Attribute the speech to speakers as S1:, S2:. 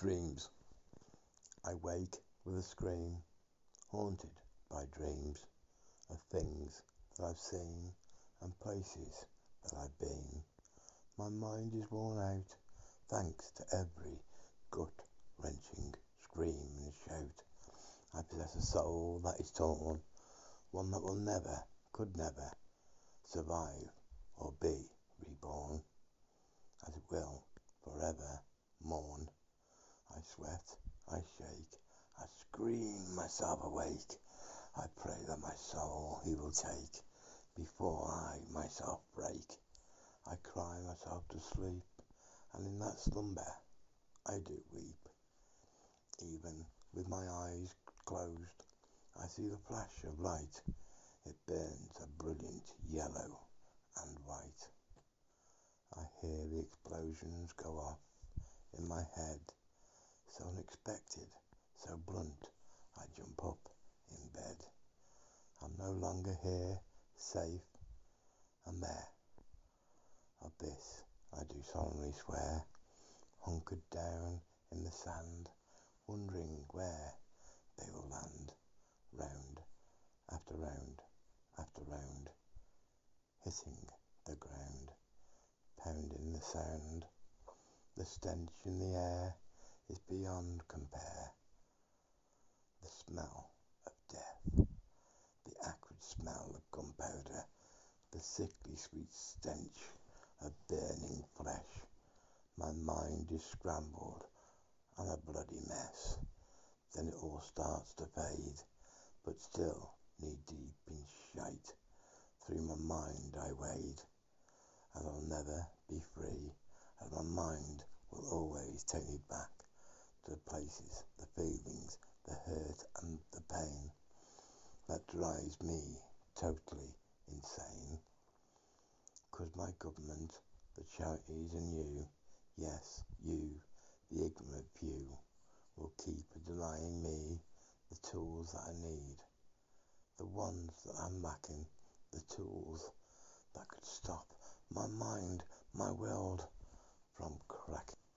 S1: Dreams. I wake with a scream, haunted by dreams of things that I've seen and places that I've been. My mind is worn out, thanks to every gut wrenching scream and shout. I possess a soul that is torn, one that will never, could never, survive or be reborn, as it will forever mourn. I sweat, I shake, I scream myself awake. I pray that my soul he will take before I myself break. I cry myself to sleep, and in that slumber I do weep. Even with my eyes closed, I see the flash of light. It burns a brilliant yellow and white. I hear the explosions go off in my head so unexpected, so blunt, I jump up in bed. I'm no longer here, safe and there. Of this I do solemnly swear, hunkered down in the sand, wondering where they will land, round after round after round, hitting the ground, pounding the sound, the stench in the air is beyond compare. The smell of death, the acrid smell of gunpowder, the sickly sweet stench of burning flesh. My mind is scrambled and a bloody mess. Then it all starts to fade, but still knee deep in shite. Through my mind I wade, and I'll never be free, as my mind will always take me back the places, the feelings, the hurt and the pain that drives me totally insane. Cause my government, the charities and you, yes, you, the ignorant few, will keep denying me the tools that I need, the ones that I'm lacking, the tools that could stop my mind, my world from cracking.